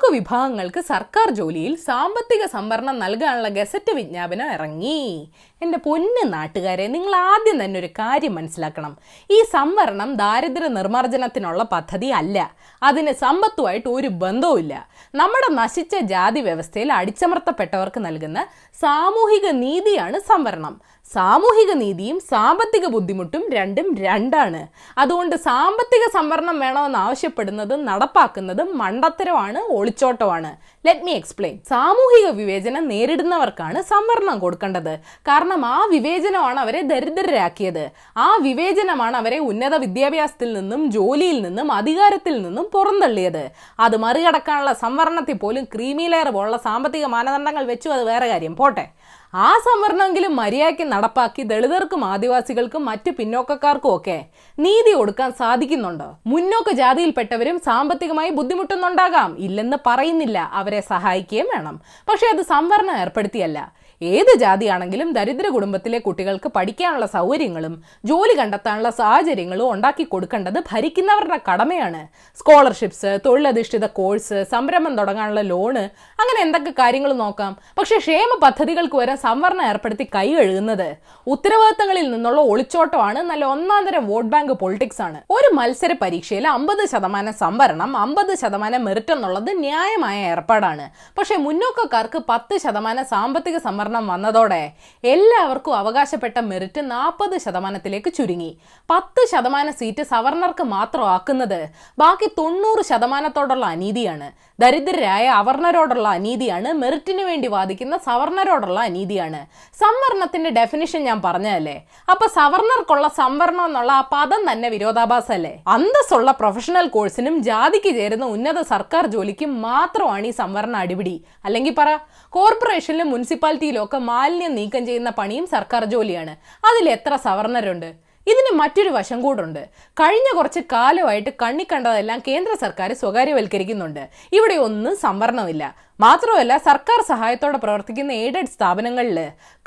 മുന്നോക്ക വിഭാഗങ്ങൾക്ക് സർക്കാർ ജോലിയിൽ സാമ്പത്തിക സംവരണം നൽകാനുള്ള ഗസറ്റ് വിജ്ഞാപനം ഇറങ്ങി. എന്റെ പൊന്ന് നാട്ടുകാരെ നിങ്ങൾ ആദ്യം തന്നെ ഒരു കാര്യം മനസ്സിലാക്കണം. ഈ സംവരണം ദാരിദ്ര്യ നിർമ്മാർജനത്തിനുള്ള പദ്ധതി അല്ല. അതിന് സമ്പത്തുമായിട്ട് ഒരു ബന്ധവുമില്ല നമ്മുടെ നശിച്ച ജാതി വ്യവസ്ഥയിൽ അടിച്ചമർത്തപ്പെട്ടവർക്ക് നൽകുന്ന സാമൂഹിക നീതിയാണ് സംവരണം. സാമൂഹിക നീതിയും സാമ്പത്തിക ബുദ്ധിമുട്ടും രണ്ടും രണ്ടാണ്. അതുകൊണ്ട് സാമ്പത്തിക സംവരണം വേണമെന്ന് ആവശ്യപ്പെടുന്നതും നടപ്പാക്കുന്നതും മണ്ടത്തരമാണ് ഒളിച്ചോട്ടമാണ്. ലെറ്റ് മീ എക്സ്പ്ലെയിൻ സാമൂഹിക വിവേചനം നേരിടുന്നവർക്കാണ് സംവരണം കൊടുക്കേണ്ടത്. കാരണം ആ വിവേചനമാണ് അവരെ ദരിദ്രരാക്കിയത്. ആ വിവേചനമാണ് അവരെ ഉന്നത വിദ്യാഭ്യാസത്തിൽ നിന്നും ജോലിയിൽ നിന്നും അധികാരത്തിൽ നിന്നും പുറന്തള്ളിയത്. അത് മറികടക്കാനുള്ള സംവരണത്തിൽ പോലും ക്രീമി ലെയർ പോലുള്ള സാമ്പത്തിക മാനദണ്ഡങ്ങൾ വെച്ചു അത് വേറെ കാര്യം. പോട്ടെ. ആ സംവരണമെങ്കിലും മര്യാദയ്ക്ക് നടപ്പാക്കി ദളിതർക്കും ആദിവാസികൾക്കും മറ്റു പിന്നോക്കക്കാർക്കും ഒക്കെ നീതി കൊടുക്കാൻ സാധിക്കുന്നുണ്ട്. മുന്നോക്ക ജാതിയിൽപ്പെട്ടവരും സാമ്പത്തികമായി ബുദ്ധിമുട്ടുന്നുണ്ടാകാം. ഇല്ലെന്ന് പറയുന്നില്ല. അവരെ സഹായിക്കുകയും വേണം. പക്ഷെ അത് സംവരണം ഏർപ്പെടുത്തിയല്ല. ഏത് ജാതിയാണെങ്കിലും ദരിദ്ര കുടുംബത്തിലെ കുട്ടികൾക്ക് പഠിക്കാനുള്ള സൗകര്യങ്ങളും ജോലി കണ്ടെത്താനുള്ള സാഹചര്യങ്ങളും ഉണ്ടാക്കി കൊടുക്കേണ്ടത് ഭരിക്കുന്നവരുടെ കടമയാണ്. സ്കോളർഷിപ്സ് തൊഴിലധിഷ്ഠിത കോഴ്സ് സംരംഭം തുടങ്ങാനുള്ള ലോണ് അങ്ങനെ എന്തൊക്കെ കാര്യങ്ങൾ നോക്കാം. പക്ഷെ ക്ഷേമ പദ്ധതികൾക്ക് വരെ സംവരണം ഏർപ്പെടുത്തി കൈ കഴുകുന്നത് ഉത്തരവാദിത്തങ്ങളിൽ നിന്നുള്ള ഒളിച്ചോട്ടമാണ്. നല്ല ഒന്നാം തരം വോട്ട് ബാങ്ക് പൊളിറ്റിക്സ് ആണ്. ഒരു മത്സര പരീക്ഷയിൽ അമ്പത് ശതമാനം സംവരണം അമ്പത് ശതമാനം മെറിറ്റ് എന്നുള്ളത് ന്യായമായ ഏർപ്പാടാണ്. പക്ഷെ മുന്നോക്കക്കാർക്ക് പത്ത് ശതമാനം സാമ്പത്തിക സംവരണം വന്നതോടെ എല്ലാവർക്കും അവകാശപ്പെട്ട മെറിറ്റ് നാൽപ്പത് ശതമാനത്തിലേക്ക് ചുരുങ്ങി. പത്ത് ശതമാനം സീറ്റ് സവർണർക്ക് മാത്രം ആക്കുന്നത് ബാക്കി തൊണ്ണൂറ് ശതമാനത്തോടുള്ള അനീതിയാണ്. ദരിദ്രരായ അവർണരോടുള്ള അനീതിയാണ്. മെറിറ്റിന് വേണ്ടി വാദിക്കുന്ന സവർണരോടുള്ള അനീതിയാണ്. സംവരണത്തിന്റെ ഡെഫിനിഷൻ ഞാൻ പറഞ്ഞതല്ലേ? അപ്പൊ സവർണർക്കുള്ള സംവരണം എന്നുള്ള ആ പദം തന്നെ വിരോധാഭാസല്ലേ? അന്തസ്സുള്ള പ്രൊഫഷണൽ കോഴ്സിനും ജാതിക്ക് ചേരുന്ന ഉന്നത സർക്കാർ ജോലിക്കും മാത്രമാണ് ഈ സംവരണ അടിപിടി. അല്ലെങ്കിൽ പറ കോർപ്പറേഷനിലും മുനിസിപ്പാലിറ്റിയിലും ഒക്കെ മാലിന്യം നീക്കം ചെയ്യുന്ന പണിയും സർക്കാർ ജോലിയാണ്. അതിൽ എത്ര സവർണരുണ്ട് ഇതിന് മറ്റൊരു വശം കൂടുണ്ട്. കഴിഞ്ഞ കുറച്ച് കാലമായിട്ട് കണ്ണി കണ്ടതെല്ലാം കേന്ദ്ര സർക്കാർ സ്വകാര്യവൽക്കരിക്കുന്നുണ്ട്. ഇവിടെ ഒന്നും സംവരണമില്ല. മാത്രമല്ല സർക്കാർ സഹായത്തോടെ പ്രവർത്തിക്കുന്ന എയ്ഡഡ് സ്ഥാപനങ്ങളിൽ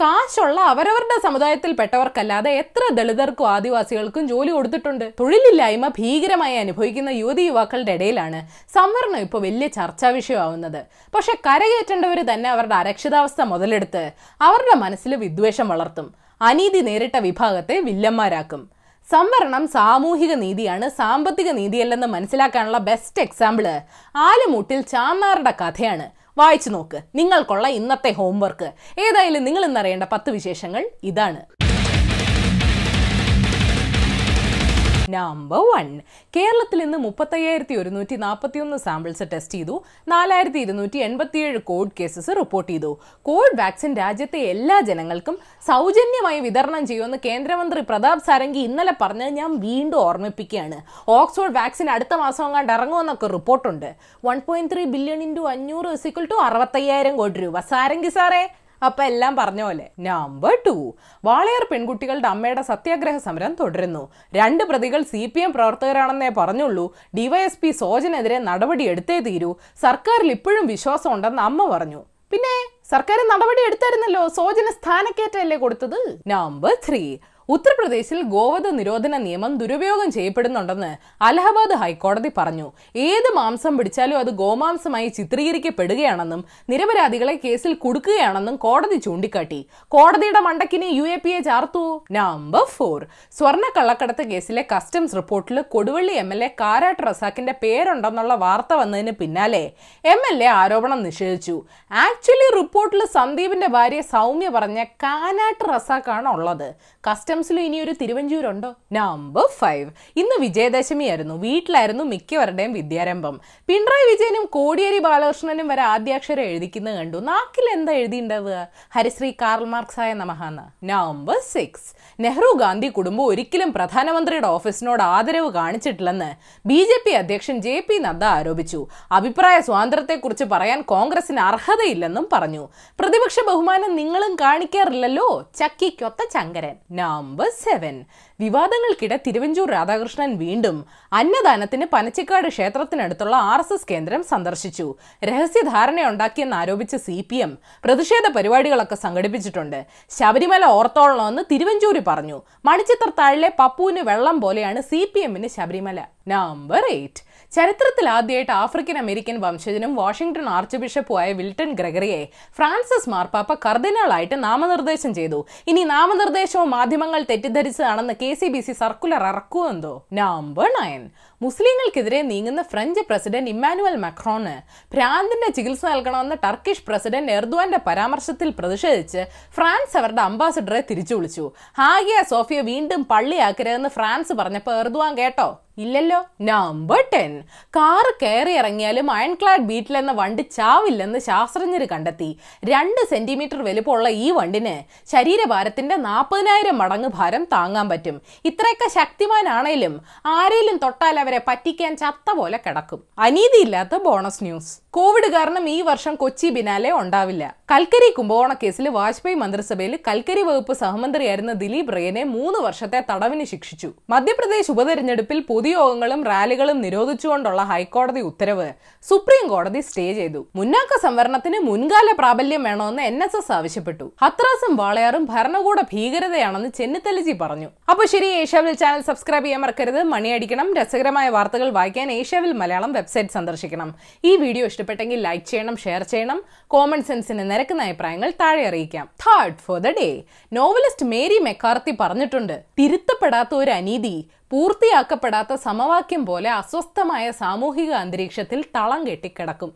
കാശുള്ള അവരവരുടെ സമുദായത്തിൽപ്പെട്ടവർക്കല്ലാതെ എത്ര ദളിതർക്കും ആദിവാസികൾക്കും ജോലി കൊടുത്തിട്ടുണ്ട്? തൊഴിലില്ലായ്മ ഭീകരമായി അനുഭവിക്കുന്ന യുവതി യുവാക്കളുടെ ഇടയിലാണ് സംവരണം ഇപ്പോൾ വലിയ ചർച്ചാ വിഷയമാവുന്നത്. പക്ഷെ കരകയറ്റേണ്ടവർ തന്നെ അവരുടെ അരക്ഷിതാവസ്ഥ മുതലെടുത്ത് അവരുടെ മനസ്സിൽ വിദ്വേഷം വളർത്തും. അനീതി നേരിട്ട വിഭാഗത്തെ വില്ലന്മാരാക്കും. സംവരണം സാമൂഹിക നീതിയാണ് സാമ്പത്തിക നീതിയല്ലെന്ന് മനസ്സിലാക്കാനുള്ള ബെസ്റ്റ് എക്സാമ്പിൾ ആലുമൂട്ടിൽ ചാന്നാറുടെ കഥയാണ്. വായിച്ചു നോക്ക് നിങ്ങൾക്കുള്ള ഇന്നത്തെ ഹോംവർക്ക് ഏതായാലും നിങ്ങൾ ഇന്നറിയേണ്ട പത്ത് വിശേഷങ്ങൾ ഇതാണ്. നമ്പർ വൺ കേരളത്തിൽ നിന്ന് മുപ്പത്തയ്യായിരത്തി ഒരുന്നൂറ്റി നാൽപ്പത്തി ഒന്ന് സാമ്പിൾസ് ടെസ്റ്റ് ചെയ്തു. നാലായിരത്തി ഇരുന്നൂറ്റി എൺപത്തിയേഴ് കോവിഡ് കേസസ് റിപ്പോർട്ട് ചെയ്തു. കോവിഡ് വാക്സിൻ രാജ്യത്തെ എല്ലാ ജനങ്ങൾക്കും സൗജന്യമായി വിതരണം ചെയ്യുമെന്ന് കേന്ദ്രമന്ത്രി പ്രതാപ് സാരംഗി ഇന്നലെ പറഞ്ഞത് ഞാൻ വീണ്ടും ഓർമ്മിപ്പിക്കുകയാണ്. ഓക്സ്ഫോർഡ് വാക്സിൻ അടുത്ത മാസം അങ്ങാണ്ട് ഇറങ്ങുമെന്നൊക്കെ റിപ്പോർട്ടുണ്ട്. One point three billion into അഞ്ഞൂറ് ഇസിക്വൽ ടു അറുപത്തയ്യായിരം കോടി രൂപ. സാരംഗി സാറേ അപ്പൊ എല്ലാം പറഞ്ഞ പോലെ നമ്പർ ടു വാളയാർ പെൺകുട്ടികളുടെ അമ്മയുടെ സത്യാഗ്രഹ സമരം തുടരുന്നു. രണ്ട് പ്രതികൾ സി പി എം പ്രവർത്തകരാണെന്നേ പറഞ്ഞുള്ളൂ. ഡിവൈഎസ്പി സോജനെതിരെ നടപടി എടുത്തേ തീരൂ. സർക്കാരിൽ ഇപ്പോഴും വിശ്വാസം ഉണ്ടെന്ന് അമ്മ പറഞ്ഞു. പിന്നെ സർക്കാർ നടപടി എടുത്തായിരുന്നല്ലോ? സോജന സ്ഥാനക്കയറ്റമല്ലേ കൊടുത്തത്? നമ്പർ ത്രീ ഉത്തർപ്രദേശിൽ ഗോവധ നിരോധന നിയമം ദുരുപയോഗം ചെയ്യപ്പെടുന്നുണ്ടെന്ന് അലഹബാദ് ഹൈക്കോടതി പറഞ്ഞു. ഏത് മാംസം പിടിച്ചാലും അത് ഗോമാംസമായി ചിത്രീകരിക്കപ്പെടുകയാണെന്നും നിരപരാധികളെ കേസിൽ കുടുക്കുകയാണെന്നും കോടതി ചൂണ്ടിക്കാട്ടി. കോടതിയുടെ മണ്ടക്കിനെ യു എ പി എ ചാർത്തു? നമ്പർ ഫോർ സ്വർണ കള്ളക്കടത്ത് കേസിലെ കസ്റ്റംസ് റിപ്പോർട്ടിൽ Koduvally M L A Karat റസാക്കിന്റെ പേരുണ്ടെന്നുള്ള വാർത്ത വന്നതിന് പിന്നാലെ എം എൽ എ ആരോപണം നിഷേധിച്ചു. ആക്ച്വലി റിപ്പോർട്ടിൽ സന്ദീപിന്റെ ഭാര്യ സൗമ്യ പറഞ്ഞ കാനാട്ട് റസാക്കാണ് ഉള്ളത് കസ്റ്റംസിലും ഇനിയൊരു തിരുവഞ്ചൂരുണ്ടോ? നമ്പർ ഫൈവ് ഇന്ന് വിജയദശമിയായിരുന്നു. വീട്ടിലായിരുന്നു മിക്കവരുടെയും വിദ്യാരംഭം. പിണറായി വിജയനും കോടിയേരി ബാലകൃഷ്ണനും വരെ ആദ്യാക്ഷരം എഴുതിക്കുന്നത് കണ്ടു. നാക്കിൽ എന്താ എഴുതിണ്ടാവുക ഹരിശ്രീ കാർൽ മാർക്സായ നമഹാന്ന്. നമ്പർ സിക്സ് നെഹ്റു ഗാന്ധി കുടുംബം ഒരിക്കലും പ്രധാനമന്ത്രിയുടെ ഓഫീസിനോട് ആദരവ് കാണിച്ചിട്ടില്ലെന്ന് ബി ജെ പി അധ്യക്ഷൻ ജെ പി നദ്ദ ആരോപിച്ചു. അഭിപ്രായ സ്വാതന്ത്ര്യത്തെക്കുറിച്ച് പറയാൻ കോൺഗ്രസിന് അർഹതയില്ലെന്നും പറഞ്ഞു. പ്രതിപക്ഷ ബഹുമാനം നിങ്ങളും കാണിക്കാറില്ലല്ലോ? ചക്കിക്കൊത്ത ചങ്കരൻ. നമ്പർ സെവൻ വിവാദങ്ങൾക്കിടെ തിരുവഞ്ചൂർ രാധാകൃഷ്ണൻ വീണ്ടും അന്നദാനത്തിന് പനച്ചിക്കാട് ക്ഷേത്രത്തിനടുത്തുള്ള ആർ എസ് എസ് കേന്ദ്രം സന്ദർശിച്ചു. രഹസ്യധാരണയുണ്ടാക്കിയെന്ന് ആരോപിച്ച സി പി എം പ്രതിഷേധ പരിപാടികളൊക്കെ സംഘടിപ്പിച്ചിട്ടുണ്ട്. ശബരിമല ഓർത്തോളണമെന്ന് തിരുവഞ്ചൂരി പറഞ്ഞു. മണിച്ചിത്ര താഴിലെ പപ്പുവിന് വെള്ളം പോലെയാണ് സി പി എമ്മിന് ശബരിമല. നമ്പർ എയ്റ്റ് ചരിത്രത്തിൽ ആദ്യമായിട്ട് ആഫ്രിക്കൻ അമേരിക്കൻ വംശജനും വാഷിംഗ്ടൺ ആർച്ച് ബിഷപ്പുമായ വിൽട്ടൺ ഗ്രഗറിയെ ഫ്രാൻസിസ് മാർപ്പാപ്പ കർദിനാളായിട്ട് നാമനിർദ്ദേശം ചെയ്തു. ഇനി നാമനിർദ്ദേശവും മാധ്യമങ്ങൾ തെറ്റിദ്ധരിച്ചതാണെന്ന് K C B C circular ഇറക്കുമെന്തോ number nine മുസ്ലിങ്ങൾക്കെതിരെ നീങ്ങുന്ന ഫ്രഞ്ച് പ്രസിഡന്റ് ഇമ്മാനുവൽ മക്രോണ് ഭ്രാന്തിന്റെ ചികിത്സ നൽകണമെന്ന ടർക്കിഷ് പ്രസിഡന്റ് എർദുവാന്റെ പരാമർശത്തിൽ പ്രതിഷേധിച്ച് ഫ്രാൻസ് അവരുടെ അംബാസിഡറെ തിരിച്ചു വിളിച്ചു ഹാഗിയ സോഫിയ വീണ്ടും പള്ളിയാക്കരുതെന്ന് ഫ്രാൻസ് പറഞ്ഞപ്പോൾ എർദുവാൻ കേട്ടോ? ഇല്ലല്ലോ. നമ്പർ ടെൻ കാറ് കയറി ഇറങ്ങിയാലും അയൺ ക്ലാഡ് ബീറ്റിൽ എന്ന വണ്ടി ചാവില്ലെന്ന് ശാസ്ത്രജ്ഞർ കണ്ടെത്തി. രണ്ട് സെന്റിമീറ്റർ വലുപ്പമുള്ള ഈ വണ്ടിന് ശരീരഭാരത്തിന്റെ നാൽപ്പതിനായിരം മടങ്ങ് ഭാരം താങ്ങാൻ പറ്റും. ഇത്രയൊക്കെ ശക്തിമാനാണേലും ആരേലും തൊട്ടാൽ അവരെ പറ്റിക്കാൻ ചത്ത പോലെ കിടക്കും. അനീതിയില്ലാത്ത ബോണസ് ന്യൂസ്. കോവിഡ് കാരണം ഈ വർഷം കൊച്ചി ബിനാലെ ഉണ്ടാവില്ല. കൽക്കരി കുംഭകോണ കേസിൽ വാജ്പേയി മന്ത്രിസഭയിൽ കൽക്കരി വകുപ്പ് സഹമന്ത്രിയായിരുന്ന ദിലീപ് റേനെ മൂന്ന് വർഷത്തെ തടവിന് ശിക്ഷിച്ചു. മധ്യപ്രദേശ് ഉപതെരഞ്ഞെടുപ്പിൽ പൊതുയോഗങ്ങളും റാലികളും നിരോധിച്ചുകൊണ്ടുള്ള ഹൈക്കോടതി ഉത്തരവ് സുപ്രീം കോടതി സ്റ്റേ ചെയ്തു. മുന്നാക്ക സംവരണത്തിന് മുൻകാല പ്രാബല്യം വേണമെന്ന് എൻ എസ് എസ് ആവശ്യപ്പെട്ടു. ഹത്രാസും വാളയാറും ഭരണകൂട ഭീകരതയാണെന്ന് ചെന്നിത്തലജി പറഞ്ഞു. അപ്പൊ ശരി ഏഷ്യാവിൽ ചാനൽ സബ്സ്ക്രൈബ് ചെയ്യാൻ മറക്കരുത്. മണിയടിക്കണം രസകരമായ വാർത്തകൾ വായിക്കാൻ ഏഷ്യാവിൽ മലയാളം വെബ്സൈറ്റ് സന്ദർശിക്കണം. ഈ വീഡിയോ ഇഷ്ടപ്പെട്ടെങ്കിൽ ലൈക്ക് ചെയ്യണം ഷെയർ ചെയ്യണം. കോമൺ സെൻസിന് നിരക്കുന്ന അഭിപ്രായങ്ങൾ താഴെ അറിയിക്കാം. For the day novelist Mary McCarthy പറഞ്ഞിട്ടുണ്ട് തിരുത്തപ്പെടാത്ത ഒരു അനീതി പൂർത്തിയാക്കപ്പെടാത്ത സമവാക്യം പോലെ അസ്വസ്ഥമായ സാമൂഹിക അന്തരീക്ഷത്തിൽ തളം കെട്ടിക്കിടക്കും.